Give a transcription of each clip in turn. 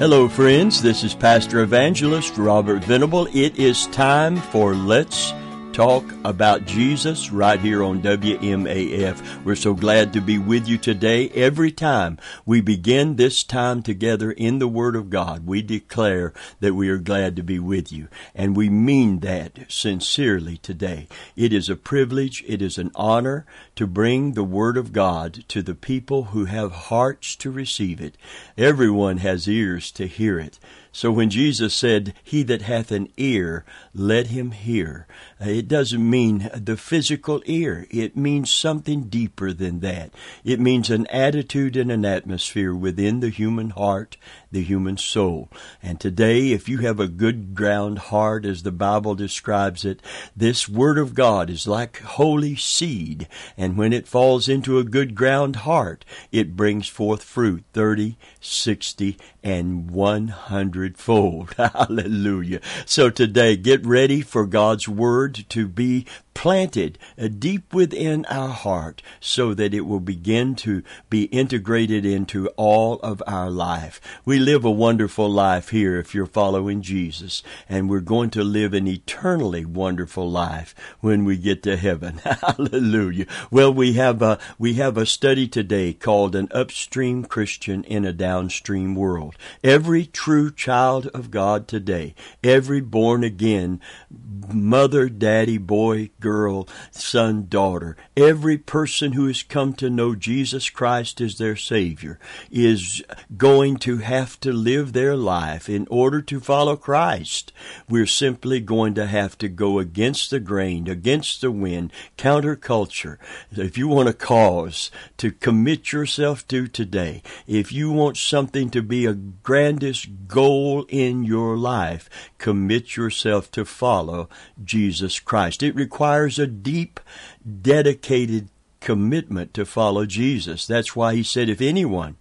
Hello, friends. This is Pastor Evangelist Robert Venable. It is time for Let's Talk About Jesus right here on WMAF. We're so glad to be with you today. Every time we begin this time together in the Word of God, we declare that we are glad to be with you. And we mean that sincerely today. It is a privilege, it is an honor to bring the Word of God to the people who have hearts to receive it. Everyone has ears to hear it. So when Jesus said, He that hath an ear, let him hear, uh, it doesn't mean the physical ear. It means something deeper than that. It means an attitude and an atmosphere within the human heart, the human soul. And today, if you have a good ground heart, as the Bible describes it, this Word of God is like holy seed. And when it falls into a good ground heart, it brings forth fruit 30, 60, and 100 fold. Hallelujah. So today, get ready for God's Word to be planted uh, deep within our heart so that it will begin to be integrated into all of our life. We live a wonderful life here if you're following Jesus, and we're going to live an eternally wonderful life when we get to heaven. Hallelujah. Well, we have a, we have a study today called an upstream Christian in a downstream world. Every true child of God today, every born again mother, daddy, boy, girl, son, daughter. Every person who has come to know Jesus Christ as their Savior is going to have to live their life in order to follow Christ. We're simply going to have to go against the grain, against the wind, counterculture. If you want a cause to commit yourself to today, if you want something to be a grandest goal in your life, commit yourself to follow Jesus Christ. It requires requires a deep, dedicated commitment to follow Jesus. That's why he said, if anyone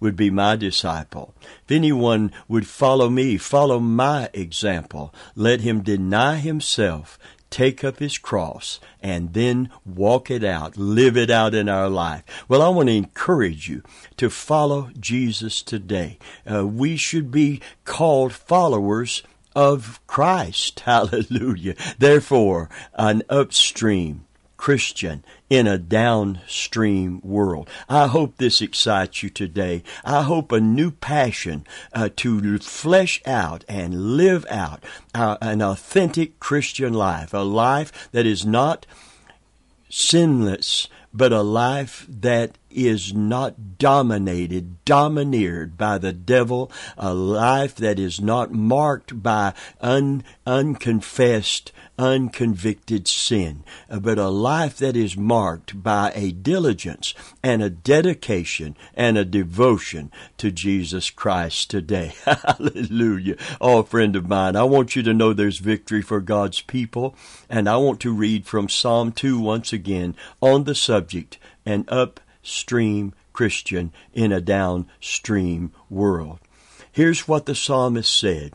would be my disciple, if anyone would follow me, follow my example, let him deny himself, take up his cross, and then walk it out, live it out in our life. Well, I want to encourage you to follow Jesus today. Uh, we should be called followers of Christ. Hallelujah. Therefore, an upstream Christian in a downstream world. I hope this excites you today. I hope a new passion uh, to flesh out and live out uh, an authentic Christian life, a life that is not sinless, but a life that is not dominated, domineered by the devil, a life that is not marked by un, unconfessed, unconvicted sin, uh, but a life that is marked by a diligence and a dedication and a devotion to Jesus Christ today. Hallelujah. Oh, friend of mine, I want you to know there's victory for God's people, and I want to read from Psalm 2 once again on the subject, up upstream Christian in a downstream world. Here's what the psalmist said.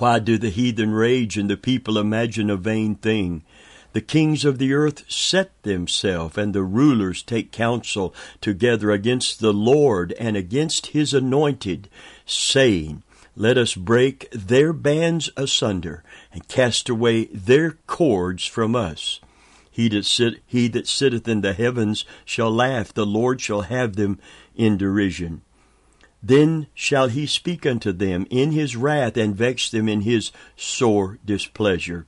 Why do the heathen rage and the people imagine a vain thing? The kings of the earth set themselves, and the rulers take counsel together against the Lord and against his anointed, saying, Let us break their bands asunder, and cast away their cords from us. He that, sit, he that sitteth in the heavens shall laugh, the Lord shall have them in derision. Then shall he speak unto them in his wrath, and vex them in his sore displeasure.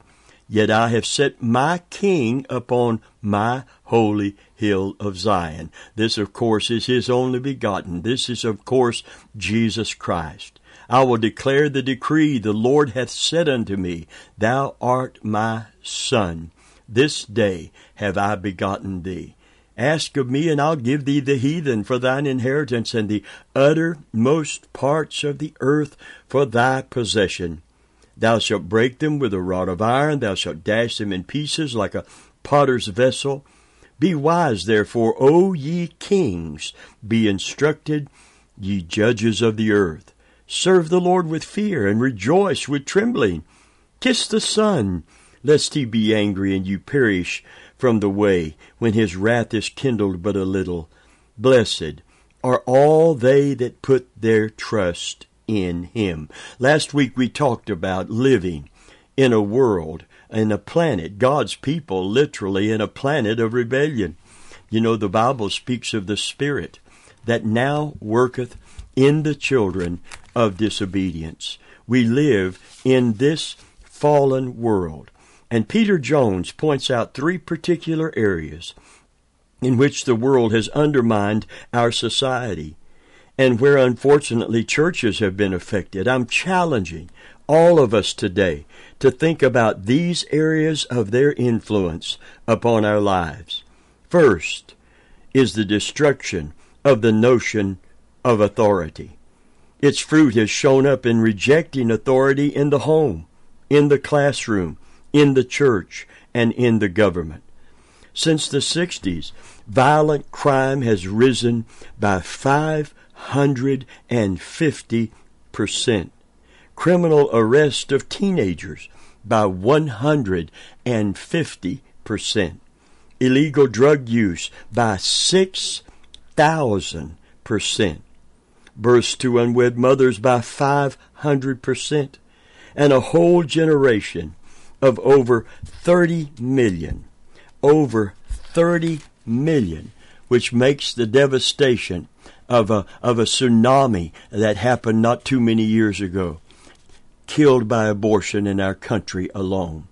Yet I have set my king upon my holy hill of Zion. This, of course, is his only begotten. This is, of course, Jesus Christ. I will declare the decree the Lord hath said unto me, Thou art my son. This day have I begotten thee. Ask of me, and I'll give thee the heathen for thine inheritance, and the uttermost parts of the earth for thy possession. Thou shalt break them with a rod of iron, thou shalt dash them in pieces like a potter's vessel. Be wise, therefore, O ye kings, be instructed, ye judges of the earth. Serve the Lord with fear, and rejoice with trembling. Kiss the Son, lest he be angry and you perish from the way, when his wrath is kindled but a little. Blessed are all they that put their trust in Him. Last week we talked about living in a world, in a planet, God's people literally in a planet of rebellion. You know, the Bible speaks of the Spirit that now worketh in the children of disobedience. We live in this fallen world. And Peter Jones points out three particular areas in which the world has undermined our society and where unfortunately churches have been affected. I'm challenging all of us today to think about these areas of their influence upon our lives. First is the destruction of the notion of authority. Its fruit has shown up in rejecting authority in the home, in the classroom, in the church, and in the government. Since the 60s, violent crime has risen by 550%. Criminal arrest of teenagers by 150%. Illegal drug use by 6,000%. Births to unwed mothers by 500%. And a whole generation of over 30 million, over 30 million, which makes the devastation of a, of a tsunami that happened not too many years ago killed by abortion in our country alone.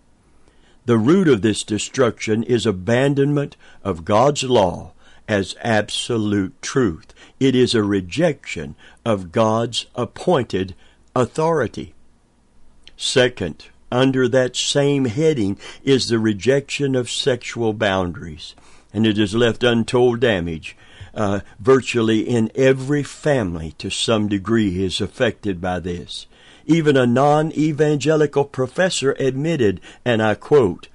The root of this destruction is abandonment of God's law as absolute truth. It is a rejection of God's appointed authority. Second, under that same heading is the rejection of sexual boundaries, and it has left untold damage. Uh, virtually in every family to some degree is affected by this. Even a non evangelical professor admitted, and I quote,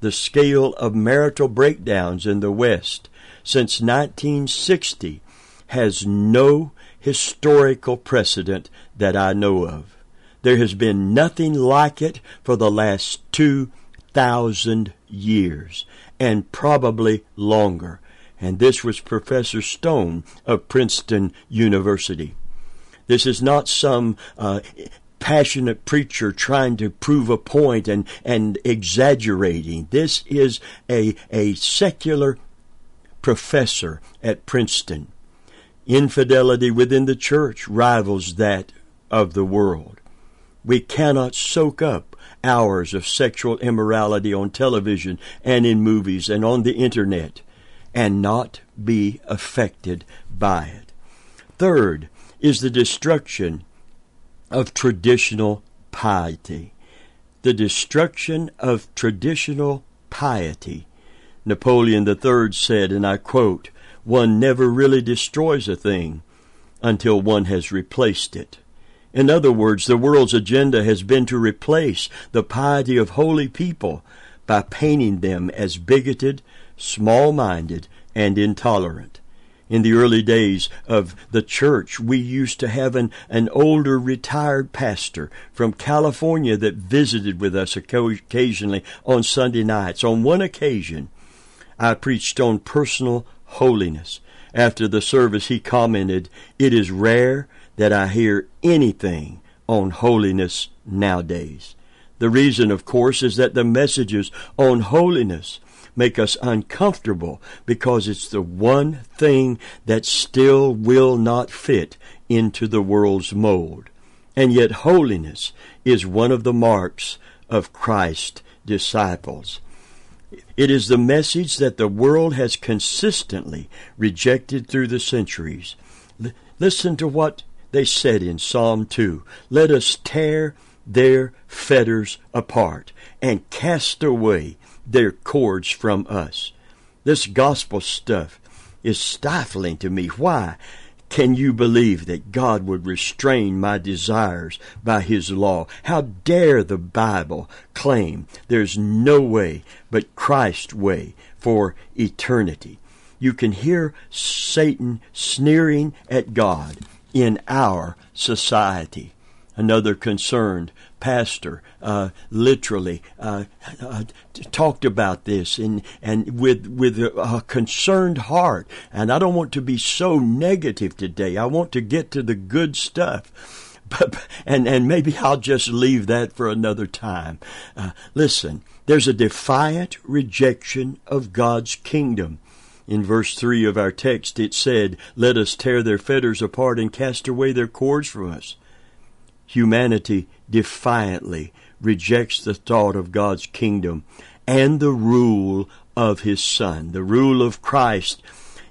the scale of marital breakdowns in the West since 1960 has no historical precedent that I know of. There has been nothing like it for the last 2,000 years, and probably longer. And this was Professor Stone of Princeton University. This is not some uh, passionate preacher trying to prove a point and, and exaggerating. This is a, a secular professor at Princeton. Infidelity within the church rivals that of the world. We cannot soak up hours of sexual immorality on television and in movies and on the internet and not be affected by it. Third is the destruction of traditional piety. The destruction of traditional piety. Napoleon III said, and I quote, one never really destroys a thing until one has replaced it. In other words, the world's agenda has been to replace the piety of holy people by painting them as bigoted, small minded, and intolerant in the early days of the church, we used to have an, an older retired pastor from California that visited with us occasionally on Sunday nights. On one occasion, I preached on personal holiness. After the service, he commented, It is rare that I hear anything on holiness nowadays. The reason, of course, is that the messages on holiness make us uncomfortable because it's the one thing that still will not fit into the world's mold. And yet holiness is one of the marks of Christ's disciples. It is the message that the world has consistently rejected through the centuries. L- listen to what they said in Psalm 2. Let us tear their fetters apart and cast away their cords from us. This gospel stuff is stifling to me. Why? Can you believe that God would restrain my desires by His law? How dare the Bible claim there's no way but Christ's way for eternity? You can hear Satan sneering at God in our society. Another concerned pastor uh, literally uh, uh, talked about this and and with with a concerned heart. And I don't want to be so negative today. I want to get to the good stuff. But, and, and maybe I'll just leave that for another time. Uh, listen, there's a defiant rejection of God's kingdom. In verse 3 of our text, it said, Let us tear their fetters apart and cast away their cords from us. Humanity defiantly rejects the thought of God's kingdom and the rule of His Son, the rule of Christ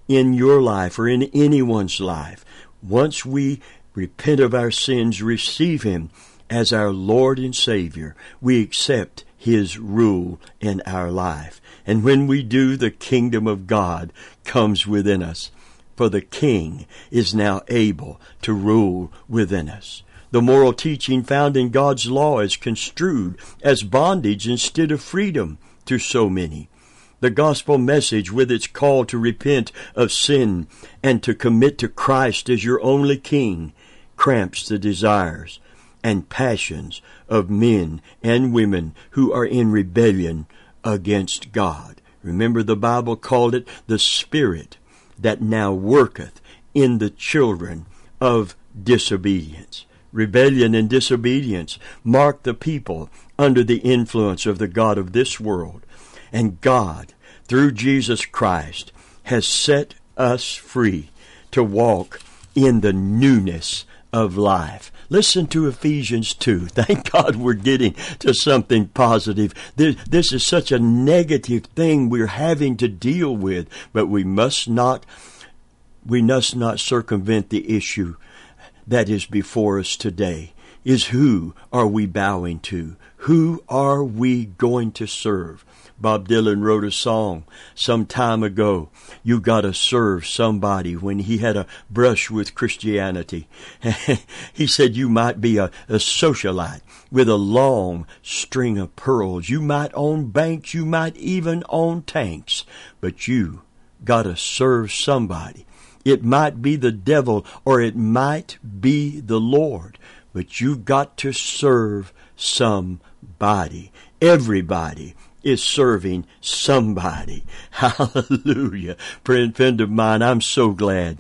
in your life or in anyone's life. Once we repent of our sins, receive Him as our Lord and Savior, we accept His rule in our life. And when we do, the kingdom of God comes within us. For the King is now able to rule within us. The moral teaching found in God's law is construed as bondage instead of freedom to so many. The gospel message, with its call to repent of sin and to commit to Christ as your only King, cramps the desires and passions of men and women who are in rebellion against God. Remember, the Bible called it the Spirit that now worketh in the children of disobedience rebellion and disobedience mark the people under the influence of the God of this world. And God, through Jesus Christ, has set us free to walk in the newness of life. Listen to Ephesians 2. Thank God we're getting to something positive. This, this is such a negative thing we're having to deal with, but we must not we must not circumvent the issue that is before us today is who are we bowing to? Who are we going to serve? Bob Dylan wrote a song some time ago. You gotta serve somebody when he had a brush with Christianity. he said you might be a, a socialite with a long string of pearls. You might own banks. You might even own tanks. But you gotta serve somebody. It might be the devil or it might be the Lord, but you've got to serve somebody. Everybody is serving somebody. Hallelujah. Friend, friend of mine, I'm so glad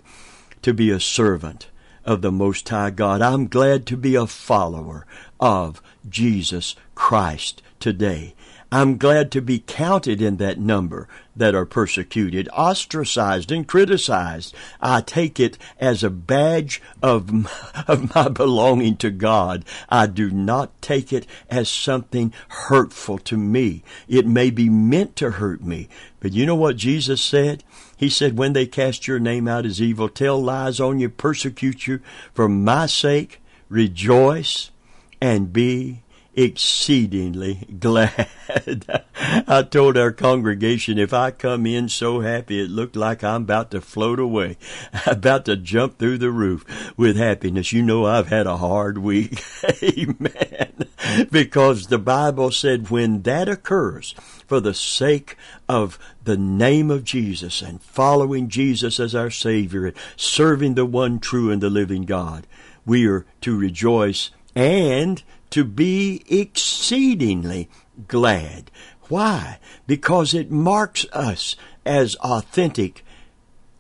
to be a servant of the Most High God. I'm glad to be a follower of Jesus Christ today. I'm glad to be counted in that number that are persecuted, ostracized, and criticized. I take it as a badge of, of my belonging to God. I do not take it as something hurtful to me. It may be meant to hurt me. But you know what Jesus said? He said, when they cast your name out as evil, tell lies on you, persecute you, for my sake, rejoice and be exceedingly glad. I told our congregation if I come in so happy it looked like I'm about to float away, about to jump through the roof with happiness. You know I've had a hard week. Amen. Because the Bible said when that occurs, for the sake of the name of Jesus and following Jesus as our Savior and serving the one true and the living God, we are to rejoice and to be exceedingly glad. Why? Because it marks us as authentic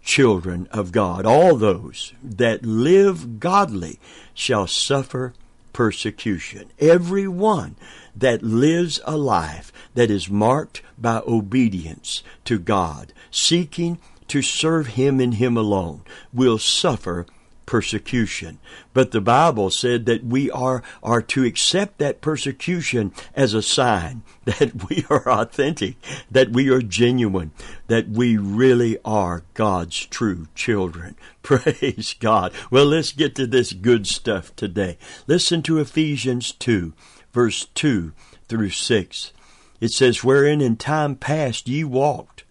children of God. All those that live godly shall suffer persecution. Every one that lives a life that is marked by obedience to God, seeking to serve Him and Him alone, will suffer persecution. But the Bible said that we are, are to accept that persecution as a sign that we are authentic, that we are genuine, that we really are God's true children. Praise God. Well, let's get to this good stuff today. Listen to Ephesians 2, verse 2 through 6. It says, Wherein in time past ye walked,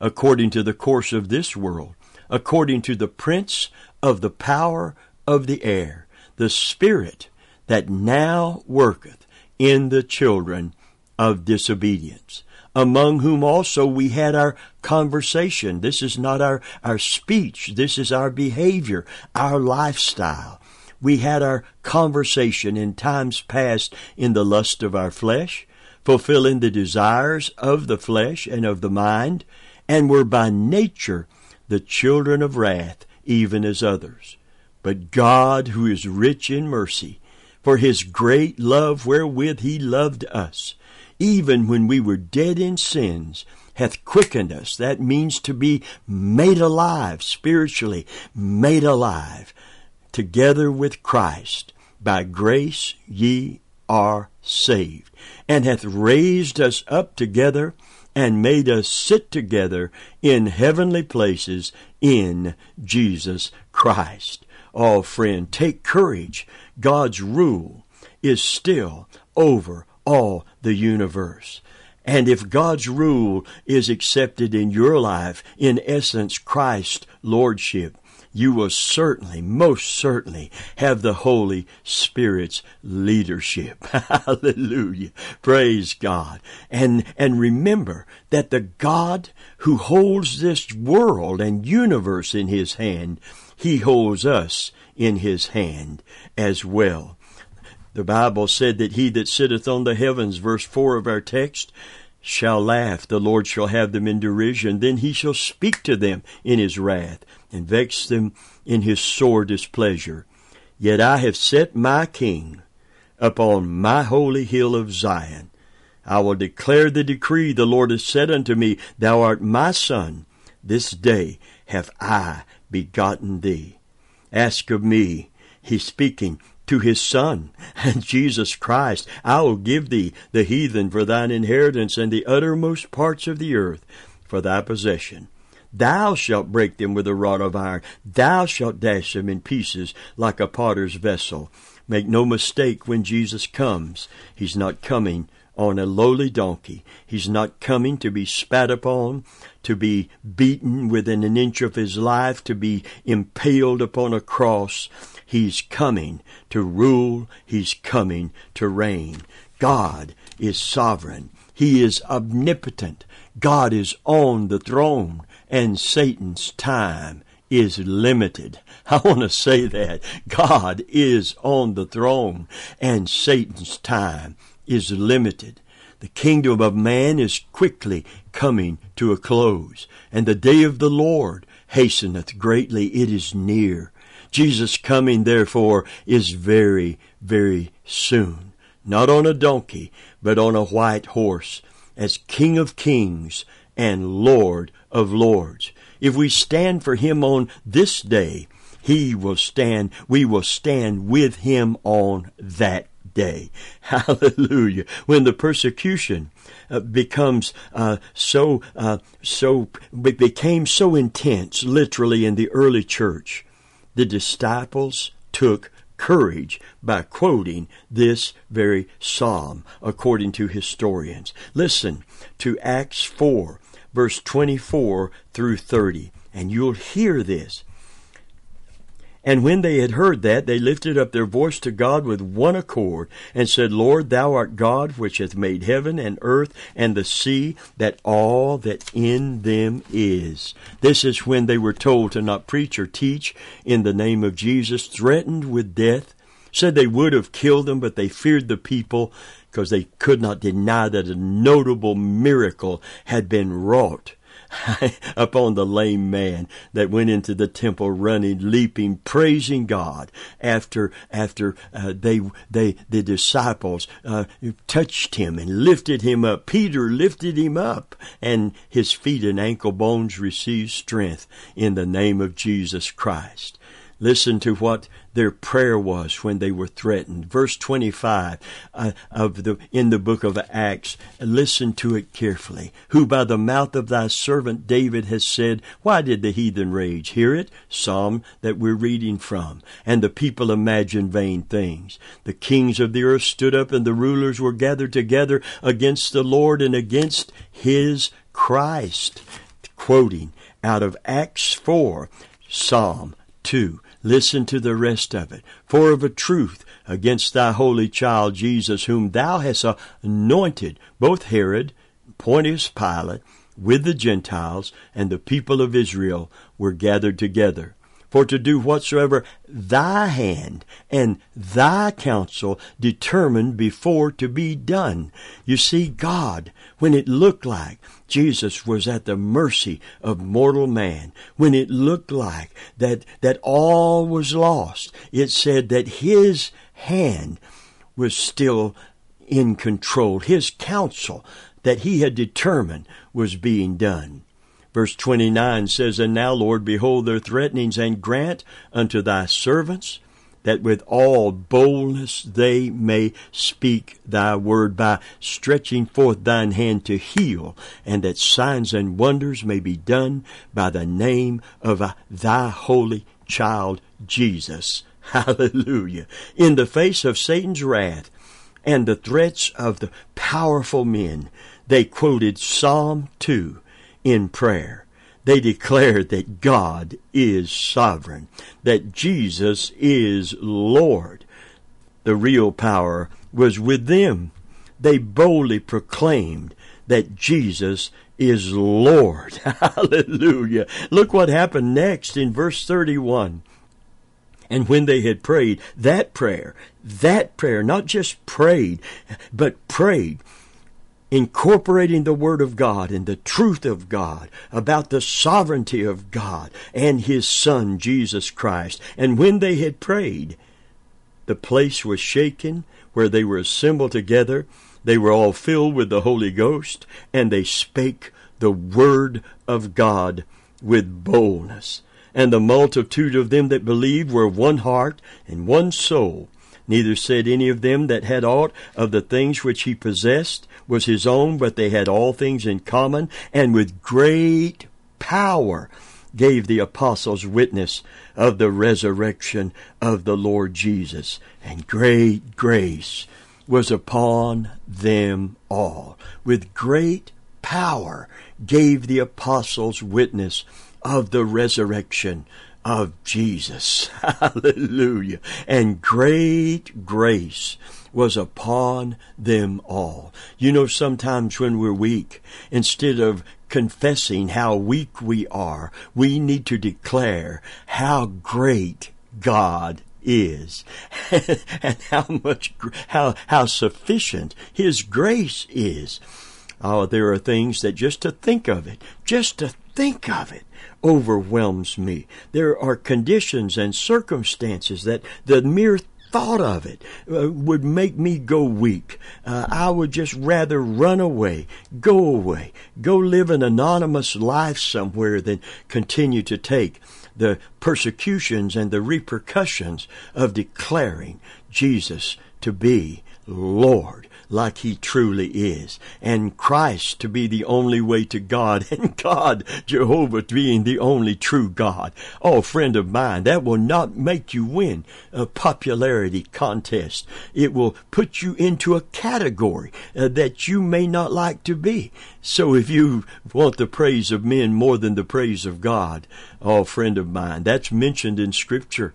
according to the course of this world, according to the prince of the power of the air, the Spirit that now worketh in the children of disobedience, among whom also we had our conversation. This is not our, our speech, this is our behavior, our lifestyle. We had our conversation in times past in the lust of our flesh, fulfilling the desires of the flesh and of the mind, and were by nature the children of wrath, even as others. But God, who is rich in mercy, for his great love wherewith he loved us, even when we were dead in sins, hath quickened us. That means to be made alive, spiritually made alive, together with Christ. By grace ye are saved, and hath raised us up together and made us sit together in heavenly places in Jesus Christ. Oh, friend, take courage. God's rule is still over all the universe. And if God's rule is accepted in your life, in essence, Christ's Lordship, you will certainly, most certainly, have the Holy Spirit's leadership. Hallelujah. Praise God. And, and remember that the God who holds this world and universe in His hand, He holds us in His hand as well. The Bible said that he that sitteth on the heavens, verse 4 of our text, shall laugh, the Lord shall have them in derision. Then he shall speak to them in his wrath and vex them in his sore displeasure. Yet I have set my king upon my holy hill of Zion. I will declare the decree the Lord has said unto me, Thou art my son. This day have I begotten thee. Ask of me, he's speaking to his son and Jesus Christ. I will give thee the heathen for thine inheritance and the uttermost parts of the earth for thy possession. Thou shalt break them with a rod of iron. Thou shalt dash them in pieces like a potter's vessel. Make no mistake when Jesus comes. He's not coming on a lowly donkey. He's not coming to be spat upon, to be beaten within an inch of his life, to be impaled upon a cross. He's coming to rule. He's coming to reign. God is sovereign. He is omnipotent. God is on the throne and Satan's time is limited. I want to say that. God is on the throne and Satan's time is limited. The kingdom of man is quickly coming to a close, and the day of the Lord hasteneth greatly. It is near. Jesus' coming, therefore, is very, very soon. Not on a donkey, but on a white horse, as King of kings and Lord of lords. If we stand for him on this day, he will stand, we will stand with him on that day. Hallelujah. When the persecution uh, becomes uh, so, uh, so, became so intense, literally in the early church, the disciples took courage by quoting this very psalm, according to historians. Listen to Acts 4, verse 24 through 30. And you'll hear this. And when they had heard that, they lifted up their voice to God with one accord, and said, Lord, thou art God which hath made heaven and earth and the sea, that all that in them is. This is when they were told to not preach or teach in the name of Jesus, threatened with death, said they would have killed them, but they feared the people because they could not deny that a notable miracle had been wrought upon the lame man that went into the temple running, leaping, praising God after after uh, they they the disciples uh, touched him and lifted him up. Peter lifted him up, and his feet and ankle bones received strength in the name of Jesus Christ. Listen to what their prayer was when they were threatened. Verse 25 uh, of the, in the book of Acts, listen to it carefully. Who by the mouth of thy servant David has said, Why did the heathen rage? Hear it, Psalm that we're reading from. And the people imagine vain things. The kings of the earth stood up and the rulers were gathered together against the Lord and against his Christ. Quoting out of Acts 4, Psalm 2. Listen to the rest of it. For of a truth, against thy holy child Jesus, whom thou hast anointed, both Herod, Pontius Pilate, with the Gentiles and the people of Israel were gathered together. For to do whatsoever thy hand and thy counsel determined before to be done. You see, God, when it looked like Jesus was at the mercy of mortal man, when it looked like that, that all was lost, it said that his hand was still in control. His counsel that he had determined was being done. Verse 29 says, And now, Lord, behold their threatenings, and grant unto thy servants that with all boldness they may speak thy word by stretching forth thine hand to heal, and that signs and wonders may be done by the name of thy holy child Jesus. Hallelujah. In the face of Satan's wrath and the threats of the powerful men, they quoted Psalm 2 in prayer. They declared that God is sovereign, that Jesus is Lord. The real power was with them. They boldly proclaimed that Jesus is Lord. Hallelujah. Look what happened next in verse 31. And when they had prayed that prayer, that prayer, not just prayed, but prayed, incorporating the Word of God and the truth of God about the sovereignty of God and His Son, Jesus Christ. And when they had prayed, the place was shaken where they were assembled together. They were all filled with the Holy Ghost, and they spake the Word of God with boldness. And the multitude of them that believed were one heart and one soul. Neither said any of them that had aught of the things which he possessed was his own, but they had all things in common, and with great power gave the apostles witness of the resurrection of the Lord Jesus, and great grace was upon them all. With great power gave the apostles witness of the resurrection of Jesus. Hallelujah. And great grace was upon them all. You know, sometimes when we're weak, instead of confessing how weak we are, we need to declare how great God is and how much how how sufficient his grace is oh there are things that just to think of it just to think of it overwhelms me there are conditions and circumstances that the mere thought of it uh, would make me go weak. Uh, I would just rather run away, go away, go live an anonymous life somewhere than continue to take the persecutions and the repercussions of declaring Jesus to be Lord like he truly is, and Christ to be the only way to God, and God, Jehovah, being the only true God. Oh, friend of mine, that will not make you win a popularity contest. It will put you into a category uh, that you may not like to be. So if you want the praise of men more than the praise of God, oh, friend of mine, that's mentioned in Scripture.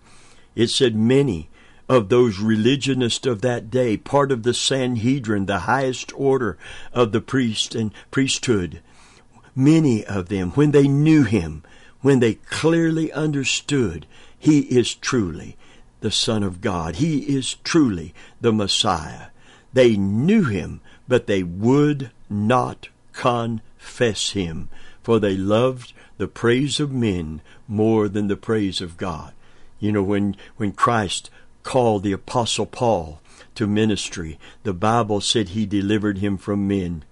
It said many of those religionists of that day, part of the Sanhedrin, the highest order of the priest and priesthood. Many of them, when they knew him, when they clearly understood he is truly the Son of God, he is truly the Messiah, they knew him, but they would not confess him, for they loved the praise of men more than the praise of God. You know, when, when Christ called the Apostle Paul to ministry, the Bible said he delivered him from men.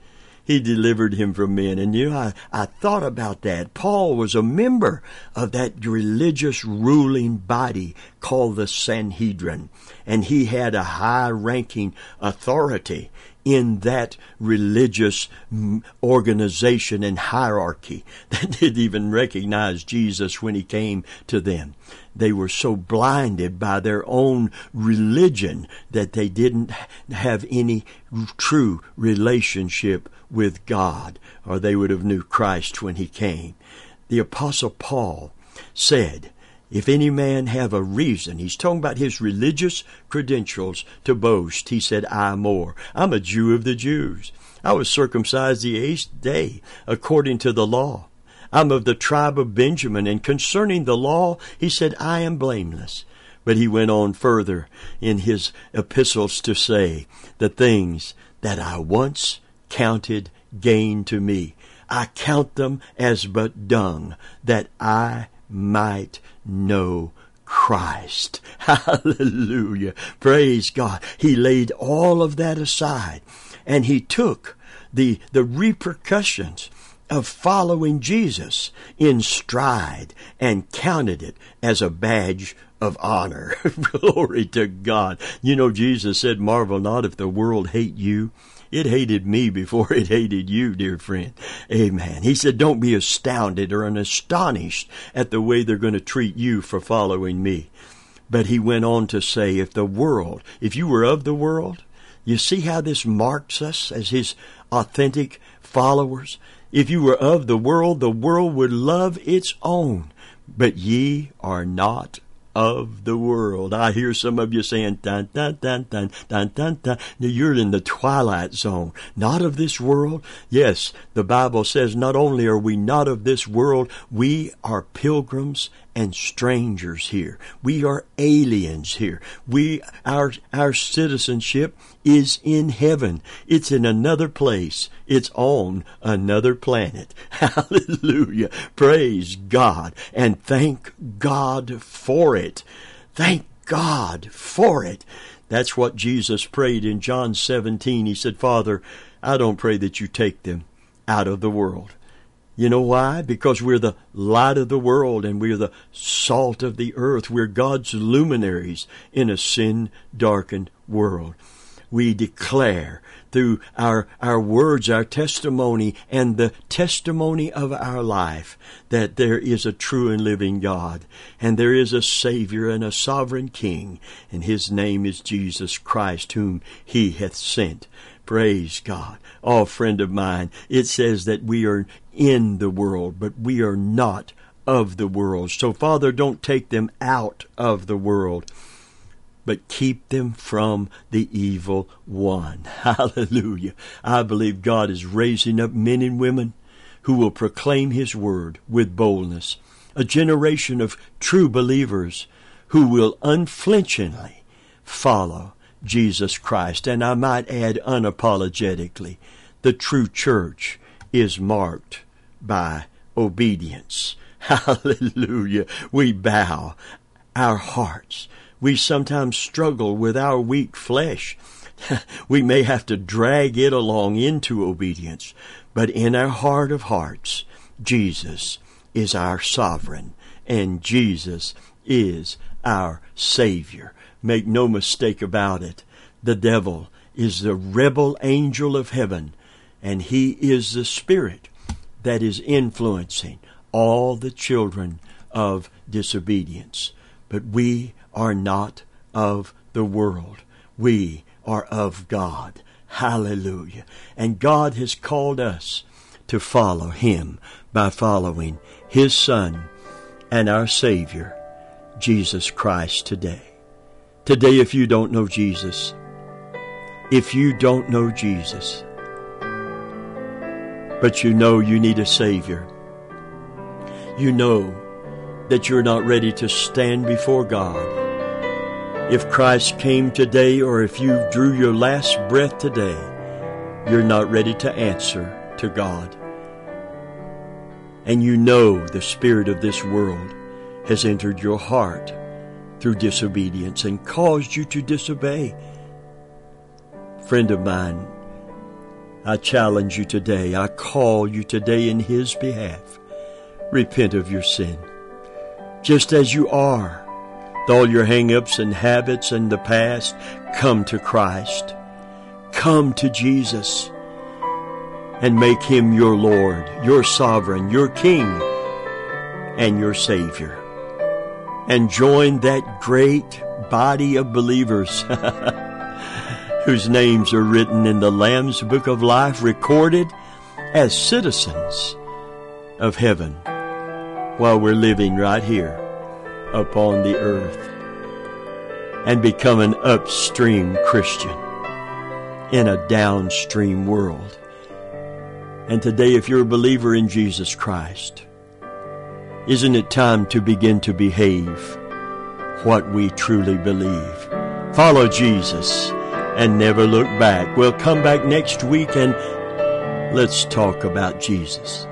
He delivered him from men. And you know, I, I thought about that. Paul was a member of that religious ruling body called the Sanhedrin. And he had a high ranking authority in that religious organization and hierarchy that didn't even recognize Jesus when he came to them. They were so blinded by their own religion that they didn't have any true relationship with God, or they would have knew Christ when he came. The apostle Paul said, if any man have a reason, he's talking about his religious credentials to boast. He said, I more. I'm a Jew of the Jews. I was circumcised the eighth day according to the law. I'm of the tribe of Benjamin. And concerning the law, he said, I am blameless. But he went on further in his epistles to say, the things that I once counted gain to me, I count them as but dung, that I might know Christ. Hallelujah. Praise God. He laid all of that aside and he took the, the repercussions of following Jesus in stride and counted it as a badge of honor. Glory to God. You know, Jesus said, Marvel not if the world hate you. It hated me before it hated you, dear friend. Amen. He said, don't be astounded or astonished at the way they're going to treat you for following me. But he went on to say, if the world, if you were of the world, you see how this marks us as his authentic followers? If you were of the world, the world would love its own. But ye are not of the world. I hear some of you saying, dun, dun, dun, dun, dun, dun, dun. You're in the twilight zone. Not of this world. Yes, the Bible says not only are we not of this world, we are pilgrims and strangers here. We are aliens here. We, our, our citizenship is in heaven. It's in another place. It's on another planet. Hallelujah. Praise God and thank God for it. Thank God for it. That's what Jesus prayed in John 17. He said, Father, I don't pray that you take them out of the world. You know why? Because we're the light of the world and we're the salt of the earth. We're God's luminaries in a sin darkened world. We declare through our, our words, our testimony, and the testimony of our life that there is a true and living God, and there is a Savior and a sovereign King, and His name is Jesus Christ, whom He hath sent. Praise God. Oh, friend of mine, it says that we are in the world, but we are not of the world. So, Father, don't take them out of the world, but keep them from the evil one. Hallelujah. I believe God is raising up men and women who will proclaim His word with boldness, a generation of true believers who will unflinchingly follow Jesus Christ. And I might add unapologetically, the true church is marked by obedience. Hallelujah. We bow our hearts. We sometimes struggle with our weak flesh. we may have to drag it along into obedience, but in our heart of hearts, Jesus is our sovereign and Jesus is our Savior. Make no mistake about it. The devil is the rebel angel of heaven, and he is the spirit that is influencing all the children of disobedience. But we are not of the world. We are of God. Hallelujah. And God has called us to follow Him by following His Son and our Savior, Jesus Christ, today. Today, if you don't know Jesus, if you don't know Jesus, but you know you need a Savior, you know that you're not ready to stand before God. If Christ came today or if you drew your last breath today, you're not ready to answer to God. And you know the spirit of this world has entered your heart through disobedience and caused you to disobey. Friend of mine, I challenge you today. I call you today in His behalf. Repent of your sin. Just as you are, with all your hang-ups and habits and the past, come to Christ. Come to Jesus and make Him your Lord, your sovereign, your King, and your Savior and join that great body of believers whose names are written in the Lamb's Book of Life, recorded as citizens of heaven while we're living right here upon the earth and become an upstream Christian in a downstream world. And today, if you're a believer in Jesus Christ, Isn't it time to begin to behave what we truly believe? Follow Jesus and never look back. We'll come back next week and let's talk about Jesus.